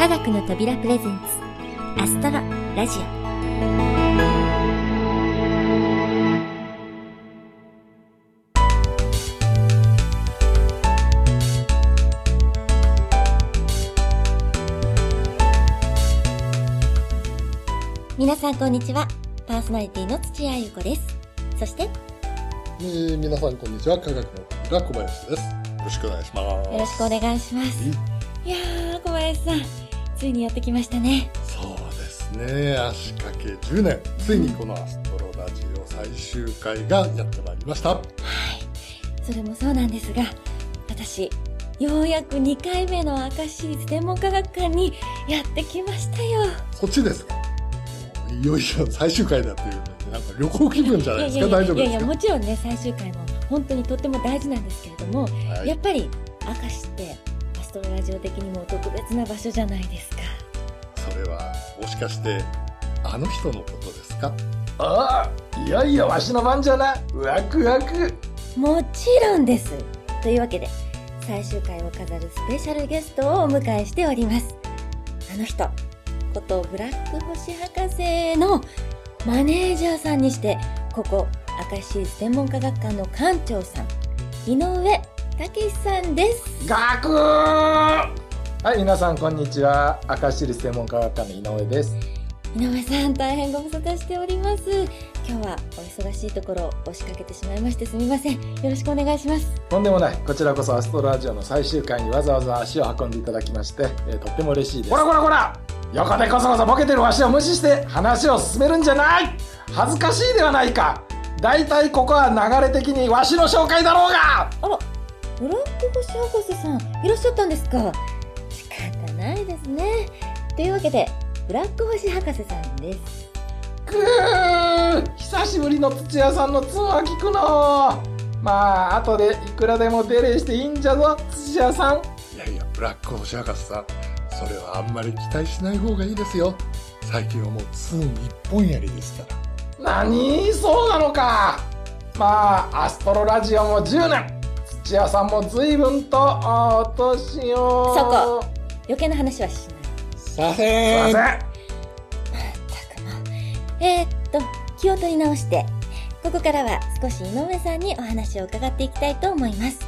科学の扉プレゼンツアストロラジオ。皆さんこんにちは。パーソナリティの土屋ゆ子です。そしてよえー、皆さんこんにちは。科学の扉小林です。よろしくお願いします。ろしくお願いします。いやー小林さんついにやってきましたね。そうですね。足掛け10年。ついにこのアストロラジオ最終回がやってまいりました。はい。それもそうなんですが私ようやく2回目の明石市立天文科学館にやってきましたよ。そっちですか？いよいよ最終回だというなんか旅行気分じゃないですか。大丈夫いやいやですか？もちろんね最終回も本当にとっても大事なんですけれども、はい。やっぱり明石ってアストロラジオ的にも特別な場所じゃないですか。それはもしかしてあの人のことですか？ああいよいよわしの番じゃなワクワク。もちろんです。というわけで最終回を飾るスペシャルゲストをお迎えしております。あの人ことブラック星博士のマネージャーさんにしてここ明石市立天文科学館の館長さん井上武さんです。ガクはい皆さんこんにちは。明石市立天文科学館の井上です。井上さん大変ご無沙汰しております。今日はお忙しいところ押しかけてしまいましてすみません。よろしくお願いします。とんでもない。こちらこそアストロラジオの最終回にわざわざ足を運んでいただきまして、えーとっても嬉しいです。ほらほらほら！横でこそこそボケてるわしを無視して話を進めるんじゃない！恥ずかしいではないか。だいたいここは流れ的にわしの紹介だろうが！あらブラック星博士さんいらっしゃったんですか？仕方ないですね。というわけでブラック星博士さんです。くー久しぶりの土屋さんの通話聞くの。まあ後でいくらでもデレしていいんじゃぞ土屋さん。いやいやブラック星博士さんそれはあんまり期待しない方がいいですよ。最近はもうツ一本やりですから。何？そうなのか。まあアストロラジオも10年土屋さんも随分とあお年を。そこ余計な話はしない。させん。ませんたくもえー、っと気を取り直してここからは少し井上さんにお話を伺っていきたいと思います。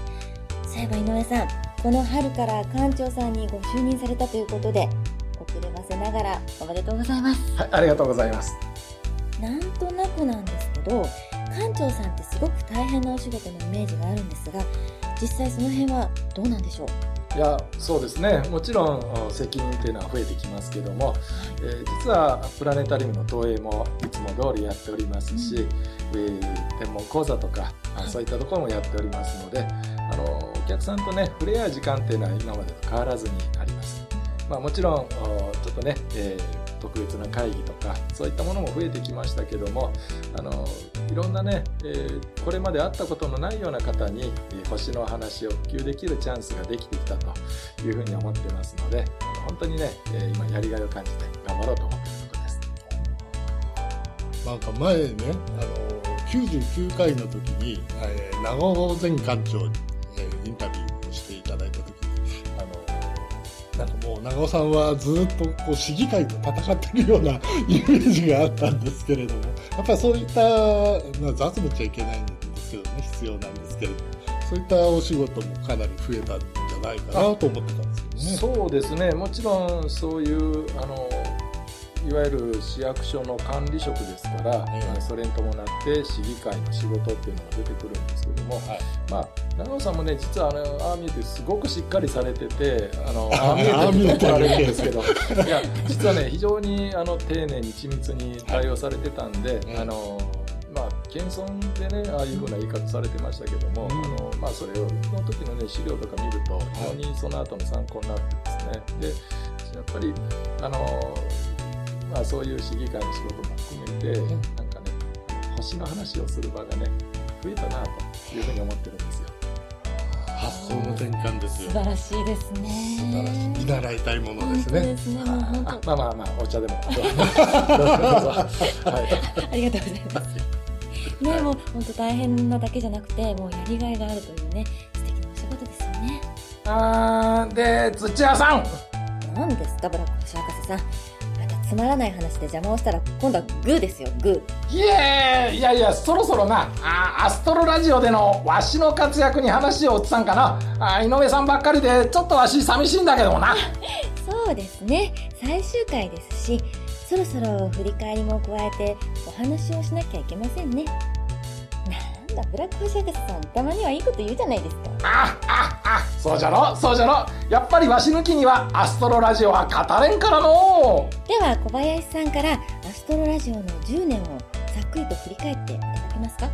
そういえば井上さんこの春から館長さんにご就任されたということで遅ればせながらおめでとうございます。はいありがとうございます。なんとなくなんですけど館長さんってすごく大変なお仕事のイメージがあるんですが実際その辺はどうなんでしょう？いやそうですね。もちろんお責任というのは増えてきますけども、えー実はプラネタリウムの投影もいつも通りやっておりますし、えー天文講座とか、あはい。そういったところもやっておりますのであのお客さんとね触れ合う時間っていうのは今までと変わらずにあります。まあ、もちろんおちょっとね、えー特別な会議とかそういったものも増えてきましたけどもあのいろんなね、えーこれまで会ったことのないような方に、えー星の話を普及できるチャンスができてきたというふうに思ってますので本当にね、えー今やりがいを感じて頑張ろうと思っているところです。なんか前ね、あの99回の時に、えー長尾前館長長尾さんはずっとこう市議会と戦ってるような イメージがあったんですけれども、やっぱりそういった、まあ、雑務ちゃいけないんですけどね、必要なんですけれども、そういったお仕事もかなり増えたんじゃないかなと思ってたんですけどね。そうですねもちろんそういうあのいわゆる市役所の管理職ですから、ええそれに伴って市議会の仕事っていうのが出てくるんですけども、はい。まあ長尾さんもね実はあのああ見えてすごくしっかりされててあのああ見えて怒られるんですけどいや実はね非常にあの丁寧に緻密に対応されてたんで、いあのまあ謙遜でねああいうふうな言い方されてましたけども、うん。あのまあそれの時のね資料とか見ると非常にその後の参考になってですね、でやっぱりあのまあそういう市議会の仕事も含めて、うんなんかね星の話をする場がね増えたなというふうに思ってるんですよ。発想の転換ですよ素。晴らしいですね素晴らしい。見習いたいもの本ですね。当ですねもう本あ当まあまあまあお茶でも どうぞどうぞはいありがとうございます。ね、もう本当大変なだけじゃなくて、もうやりがいがあるというね、素敵なお仕事ですよね。あーで土屋さん何ですかブラック星博士さんつまらない話で邪魔をしたら今度はグーですよ。グー。いえいやいやそろそろなあアストロラジオでのわしの活躍に話を移さんかな。あ井上さんばっかりでちょっとわし寂しいんだけどもな。そうですね。最終回ですしそろそろ振り返りも加えてお話をしなきゃいけませんねブラック星博士さんたまにはいいこと言うじゃないですか。あああそうじゃろそうじゃろ。やっぱりわし抜きにはアストロラジオは語れんからの。では小林さんからアストロラジオの10年をざっくりと振り返っていただけますか。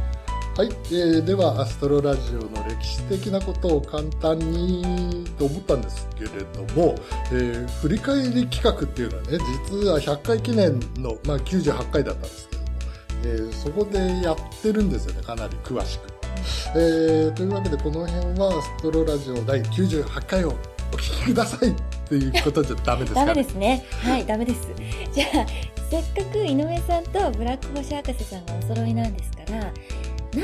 はい、えーではアストロラジオの歴史的なことを簡単にと思ったんですけれども、えー振り返り企画っていうのはね実は100回記念の、まあ、98回だったんですえーそこでやってるんですよねかなり詳しく。えーというわけでこの辺はアストロラジオ第98回をお聞きくださいっていうことじゃダメですかね？ダメですねはいダメですじゃあせっかく井上さんとブラック星博士さんがお揃いなんですからな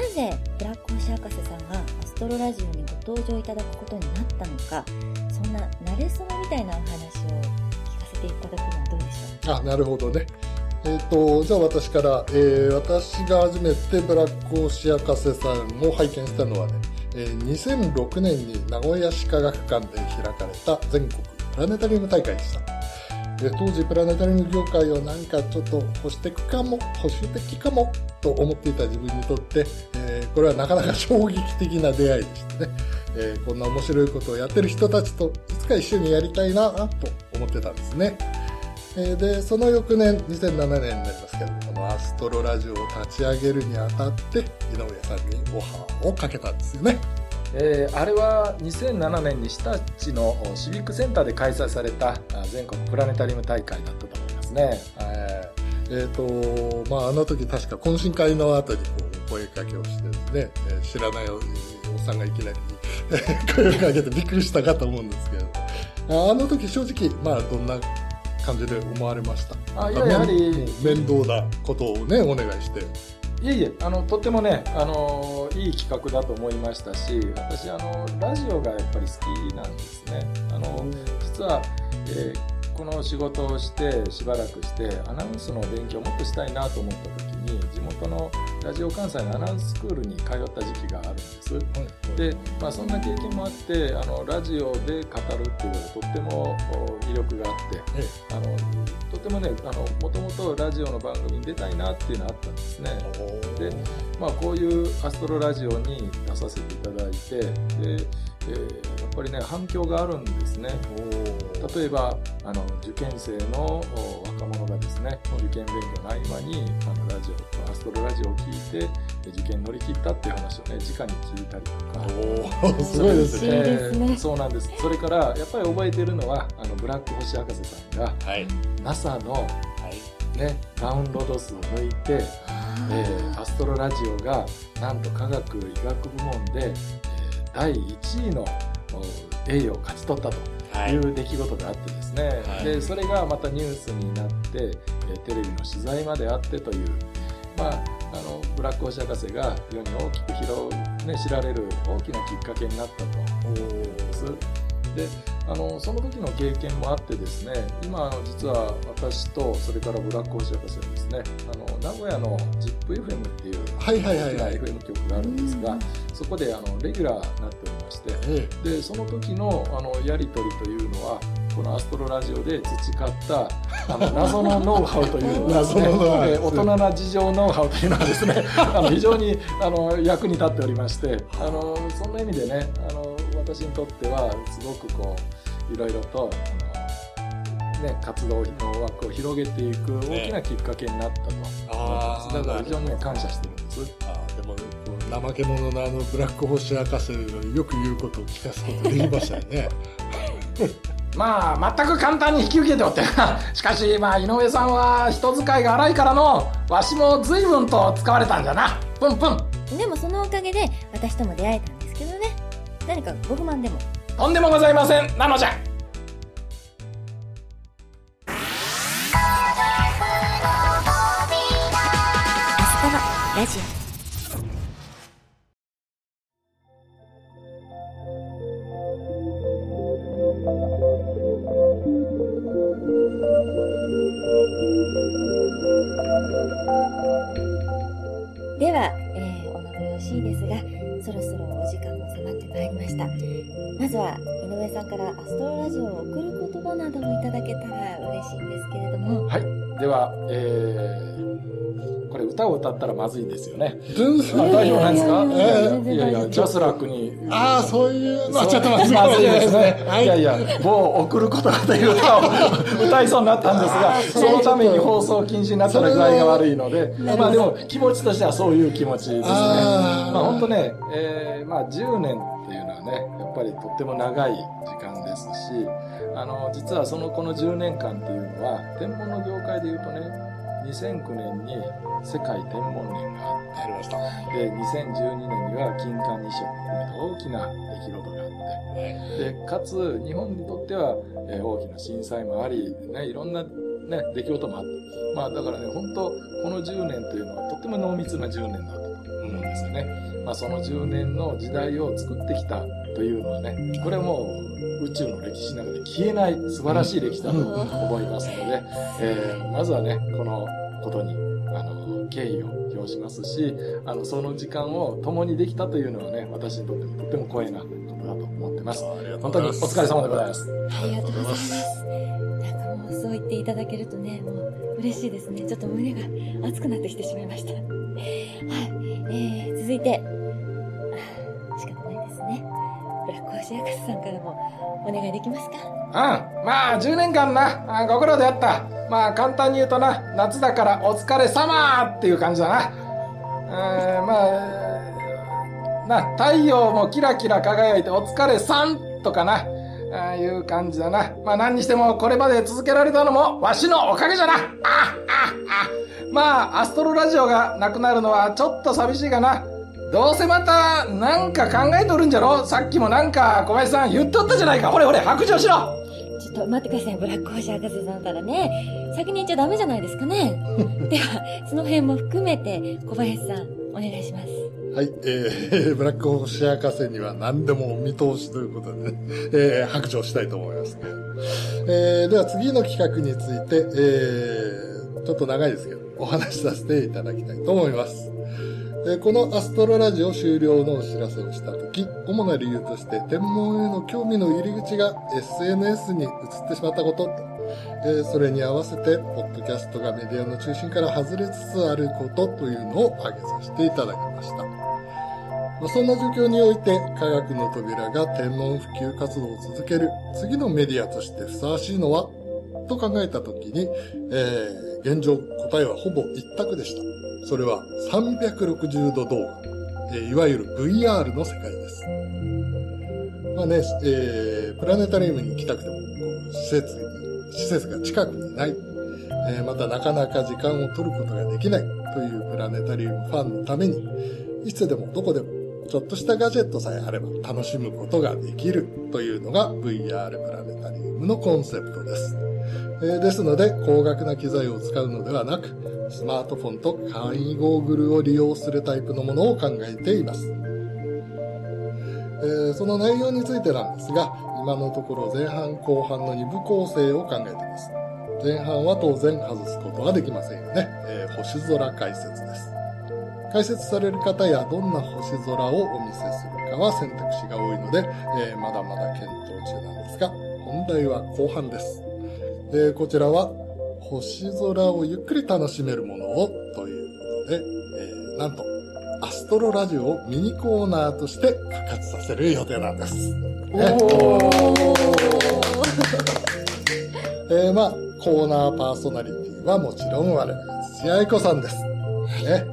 ぜブラック星博士さんがアストロラジオにご登場いただくことになったのかそんな慣れそめみたいなお話を聞かせていただくのはどうでしょう？あなるほどね。えっ、と、じゃあ私から、えー私が初めてブラック星博士さんを拝見したのはね、えー2006年に名古屋市科学館で開かれた全国プラネタリウム大会でした。で当時プラネタリウム業界をなんかちょっと保守的かも、保守的かもと思っていた自分にとって、えーこれはなかなか衝撃的な出会いでしたね。えーこんな面白いことをやってる人たちといつか一緒にやりたいなと思ってたんですね。えーで、その翌年、2007年になりますけど、このアストロラジオを立ち上げるにあたって、井上さんにオファーをかけたんですよね。えーあれは2007年に日立のシビックセンターで開催されたあ全国プラネタリウム大会だったと思いますね。えーえーと、まあ、あの時確か懇親会の後にこう声かけをしてですね、えー知らないおおっさんがいきなり声をかけてびっくりしたかと思うんですけど、ああの時正直、まあ、どんな感じで思われましたあいややはり面倒なことをね、お願いして。いえいえあのとってもねあのいい企画だと思いましたし私あのラジオがやっぱり好きなんですね。あの実は、えーこの仕事をしてしばらくしてアナウンスの勉強をもっとしたいなと思った時に地元のラジオ関西のアナウンススクールに通った時期があるんです。で、まあ、そんな経験もあってあのラジオで語るっていうのはとってもお魅力があってえあのとてもねあのもともとラジオの番組に出たいなっていうのがあったんですね。でまあ、こういうアストロラジオに出させていただいてで、えーやっぱりね反響があるんですね。例えばあの受験生のお若者がですね受験勉強の合間にあのラジオアストロラジオを聞いてで受験乗り切ったっていう話をね直に聞いたりとか。すごいですね。そうなんです。それからやっぱり覚えてるのはあのブラック星博士さんがはい。NASA の、はい。ね、ダウンロード数を抜いてえーアストロラジオがなんと科学医学部門で、えー第1位のお栄誉を勝ち取ったとはい。いう出来事があってですね、はい。でそれがまたニュースになって、えーテレビの取材まであってという、まあ、あのブラック星博士が世に大きく広、ね、知られる大きなきっかけになったと思うんです。であのその時の経験もあってですね今実は私とそれからブラック星博士はですねあの名古屋の ZIPFM っていう大きなはい。FM 局があるんですが、うんそこであのレギュラーになっておりましてえでその時のあのやり取りというのはこのアストロラジオで培ったあの謎のノウハウというのがですね謎のノウハウえー大人な事情ノウハウというのはですね あの非常にあの役に立っておりましてあのそんな意味でねあの私にとってはすごくこういろいろとあの、ね、活動の枠を広げていく大きなきっかけになったと思います、あーだから非常にね感謝してるんです。あーでも、怠け者のあのブラック星博士のよく言うことを聞かすことできましたよね。まあ全く簡単に引き受けておってしかしまあ井上さんは人使いが荒いからのわしも随分と使われたんじゃな。プンプンでもそのおかげで私とも出会えたんですけどね。何かご不満でも。とんでもございません。なのじゃ。ラジオでは、えー、お名残惜しいですが、そろそろお時間も迫ってまいりました。まずは、井上さんからアストロラジオを送る言葉などをいただけたら嬉しいんですけれども。はい。では、えー、歌を歌ったらまずいですよね。大丈夫なんですか？いやいやジャスラックに。ああ、そういうのはちょっとままずずいですね。はい。いやいや、某送ることがという歌を歌いそうになったんですが、そのために放送禁止になったら具合が悪いので、まあでも気持ちとしてはそういう気持ちですね。まあ本当ね、えーまあ10年っていうのはね、やっぱりとっても長い時間ですし、あの、実はそのこの10年間っていうのは、天文の業界で言うとね、2009年に世界天文年があって、ありました。で、2012年には金環日食を含めた大きな出来事があって、で、かつ、日本にとっては、えー大きな震災もあり、ね、いろんな、ね、出来事もあった。まあ、だからね、本当この10年というのはとっても濃密な10年だったと思うんですよね。まあ、その10年の時代を作ってきたというのはね、これはもう宇宙の歴史の中で消えない素晴らしい歴史だと思いますので、えーまずはね、このことに、あの、敬意を表しますし、あの、その時間を共にできたというのはね、私にとってもとっても光栄なことだと思ってます。本当にお疲れ様でございます。ありがとうございます。なんかもうそう言っていただけるとね、もう嬉しいですね。ちょっと胸が熱くなってきてしまいました。はい。えー、続いて、あ 仕方ないですね。ブラックホシ博士さんからもお願いできますか？うん。まあ、10年間な、あご苦労であった。まあ、簡単に言うとな、夏だからお疲れ様っていう感じだな。うん、まあ、な、太陽もキラキラ輝いてお疲れさんとかな、ああいう感じだな。まあ、何にしてもこれまで続けられたのもわしのおかげじゃな。あああまあ、アストロラジオがなくなるのはちょっと寂しいかな。どうせまた、なんか考えとるんじゃろ？さっきもなんか小林さん言っとったじゃないか。ほれほれ、白状しろちょっと待ってください、ブラックホシ博士さんからね。先に言っちゃダメじゃないですかね。では、その辺も含めて小林さん、お願いします。はい、えー、ブラックホシ博士には何でもお見通しということでね、えー、白状したいと思いますね。えー、では次の企画について、えー、ちょっと長いですけど、お話しさせていただきたいと思います。えーこのアストロラジオ終了のお知らせをしたとき、主な理由として天文への興味の入り口が SNS に移ってしまったこと、えそれに合わせて、ポッドキャストがメディアの中心から外れつつあることというのを挙げさせていただきました。まそんな状況において、科学の扉が天文普及活動を続ける次のメディアとしてふさわしいのはと考えたときに、えー現状答えはほぼ一択でした。それは360度動画、えーいわゆる VR の世界です。まあね、えープラネタリウムに行きたくても、こう施設に、施設が近くにない、えーまたなかなか時間を取ることができないというプラネタリウムファンのために、いつでもどこでもちょっとしたガジェットさえあれば楽しむことができるというのが VR プラネタリウムのコンセプトです。えですので、高額な機材を使うのではなく、スマートフォンと簡易ゴーグルを利用するタイプのものを考えています。えーその内容についてなんですが、今のところ前半後半の2部構成を考えています。前半は当然外すことはできませんよね。えー星空解説です。解説される方やどんな星空をお見せするかは選択肢が多いので、えーまだまだ検討中なんですが、本題は後半です。えーこちらは星空をゆっくり楽しめるものをということで、えーなんとアストロラジオをミニコーナーとして復活させる予定なんです。ね えーまあ、コーナーパーソナリティはもちろん我々、土屋愛子さんです。ね。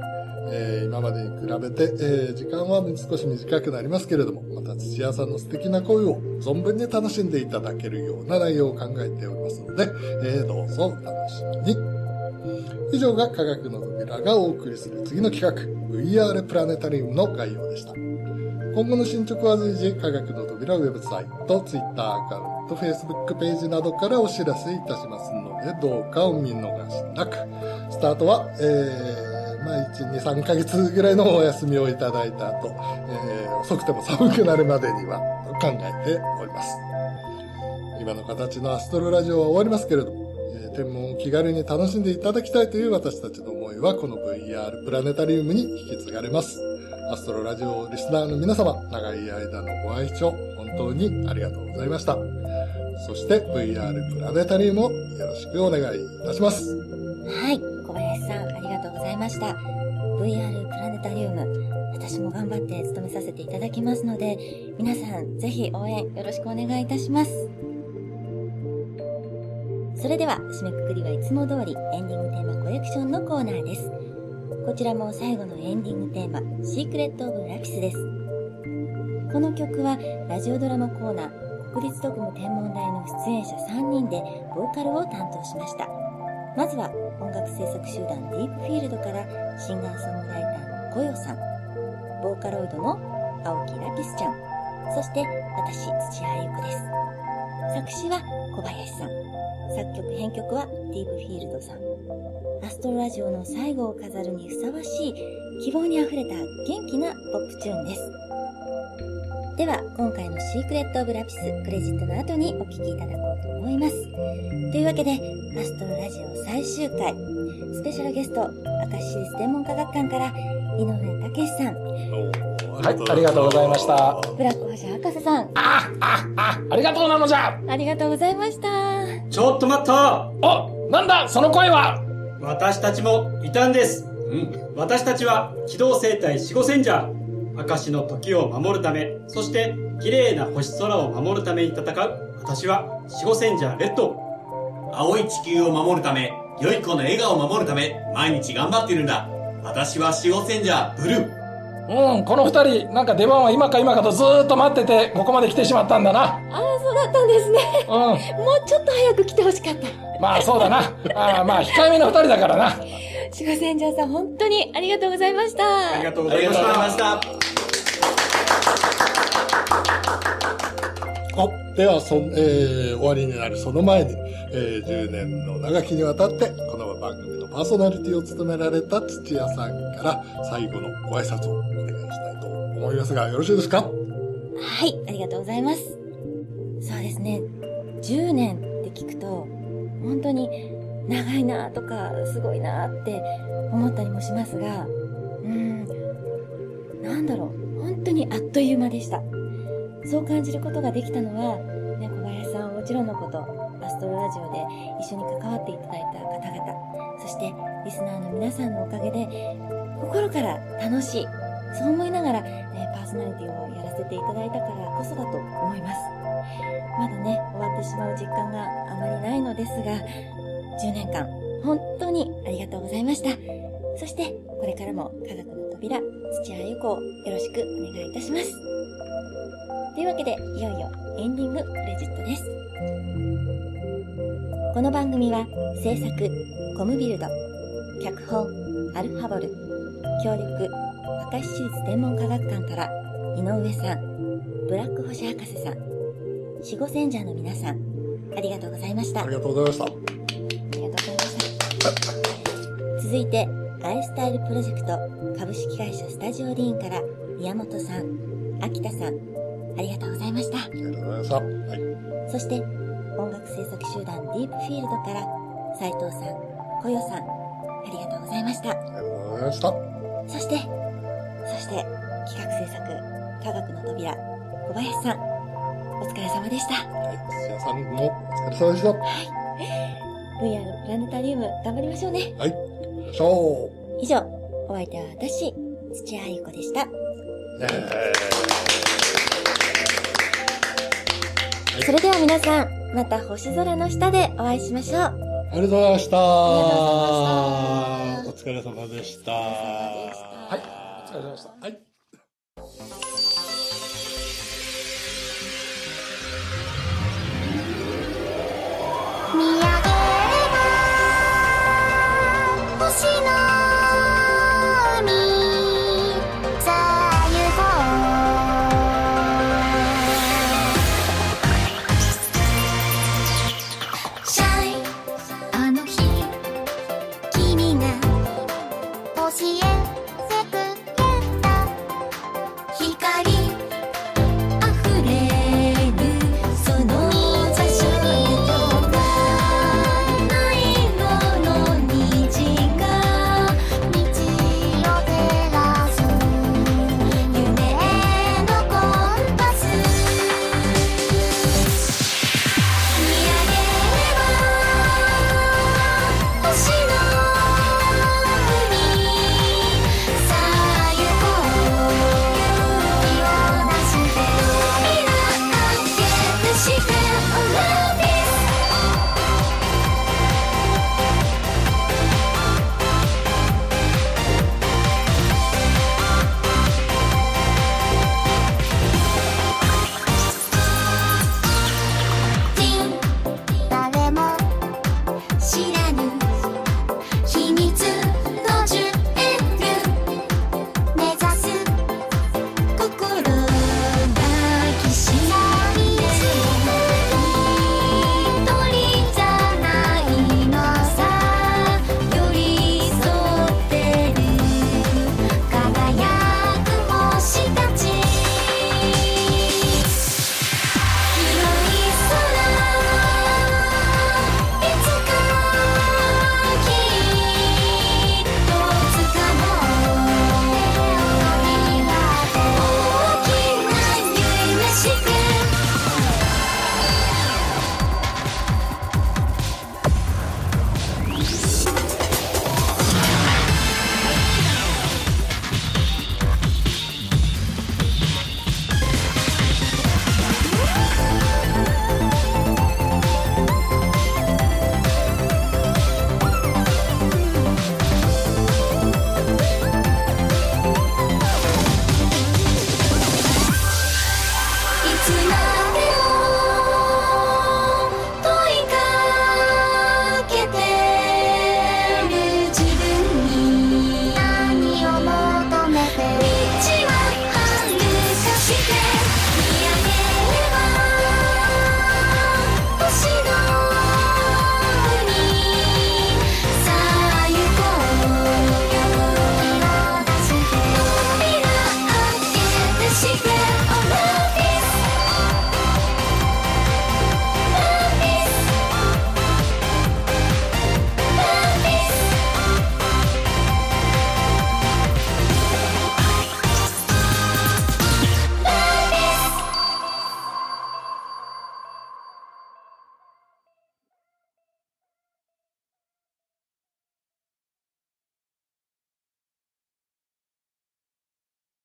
えー今までに比べて、えー時間は少し短くなりますけれども、また土屋さんの素敵な声を存分に楽しんでいただけるような内容を考えておりますので、えーどうぞお楽しみに。以上が科学の扉がお送りする次の企画、VR プラネタリウムの概要でした。今後の進捗は随時、科学の扉ウェブサイト、Twitter アカウント、Facebook ページなどからお知らせいたしますので、どうかお見逃しなく。スタートは、えー、まあ、1、2、3ヶ月ぐらいのお休みをいただいた後、えー、遅くても寒くなるまでには、考えております。今の形のアストロラジオは終わりますけれども、えー天文を気軽に楽しんでいただきたいという私たちの思いは、この VR プラネタリウムに引き継がれます。アストロラジオリスナーの皆様、長い間のご愛聴、本当にありがとうございました。そして VR プラネタリウムをよろしくお願いいたします。はい、ざいました。VR プラネタリウム、私も頑張って務めさせていただきますので、皆さん、ぜひ応援よろしくお願いいたします。それでは、締めくくりはいつも通り、エンディングテーマコレクションのコーナーです。こちらも最後のエンディングテーマ、シークレット・オブ・ラピスです。この曲は、ラジオドラマコーナー、国立特務天文台の出演者3人で、ボーカルを担当しました。まずは音楽制作集団ディープフィールドからシンガーソングライターのコヨさん、ボーカロイドの青木ラピスちゃん、そして私、土屋ゆ子です。作詞は小林さん、作曲編曲はディープフィールドさん。アストロラジオの最後を飾るにふさわしい希望にあふれた元気なポップチューンです。では、今回のシークレット・オブ・ラピスクレジットの後にお聴きいただこうと思います。というわけで、アストロラジオ最終回、スペシャルゲスト、明石市立天文科学館から、井上武さん、はいありがとうございましたブラック星博士さん、あ、あ、あ、ありがとうなのじゃありがとうございました。ちょっと待ったお、なんだ、その声は私たちもいたんです。うん。私たちは機動生態守護戦者。明石の時を守るため、そして綺麗な星空を守るために戦う。私は守護戦者レッド。青い地球を守るため、良い子の笑顔を守るため、毎日頑張ってるんだ。私は守護戦者、ブルー。うん、この二人、なんか出番は今か今かとずーっと待ってて、ここまで来てしまったんだな。ああ、そうだったんですね。うん。もうちょっと早く来てほしかった。まあそうだな。ああまあ控えめの二人だからな。守護戦者さん、本当にありがとうございました。ありがとうごありざいましがとうございた。ました。あではそん、えー終わりになるその前に、えー10年の長きにわたってこの番組のパーソナリティを務められた土屋さんから最後のご挨拶をお願いしたいと思いますがよろしいですか？はい、ありがとうございます。そうですね。10年って聞くと、本当に長いなとか、すごいなって思ったりもしますが、うん、なんだろう、本当にあっという間でした。そう感じることができたのは、ね、小林さんはもちろんのこと、アストロラジオで一緒に関わっていただいた方々、そしてリスナーの皆さんのおかげで、心から楽しい、そう思いながら、ね、パーソナリティをやらせていただいたからこそだと思います。まだね、終わってしまう実感があまりないのですが、10年間、本当にありがとうございました。そして、これからも科学の扉、土屋ゆ子をよろしくお願いいたします。というわけで、いよいよエンディングクレジットです。この番組は、制作、コムビルド、脚本、アルファボル、協力、明石市立天文科学館から井上さん、ブラック星博士さん、守護戦者の皆さん、ありがとうございました。ありがとうございましたありがとうございました。続いて、アイスタイルプロジェクト株式会社スタジオディーンから宮本さん、秋田さん、ありがとうございました。ありがとうございましたはいそして、音楽制作集団ディープフィールドから斉藤さん、小代さん、ありがとうございました。ありがとうございましたそして、そして、企画制作、科学の扉、小林さん、お疲れ様でした。はい土屋さんもお疲れ様でした。VR プラネタリウム、頑張りましょうね。はい。よいしょ以上、お相手は私、土屋ゆ子でした。それでは皆さん、また星空の下でお会いしましょう。ーありがとうございました。ありがとうございました。お疲れ様でした。お疲れ様でした。はい、お疲れ様でした。はい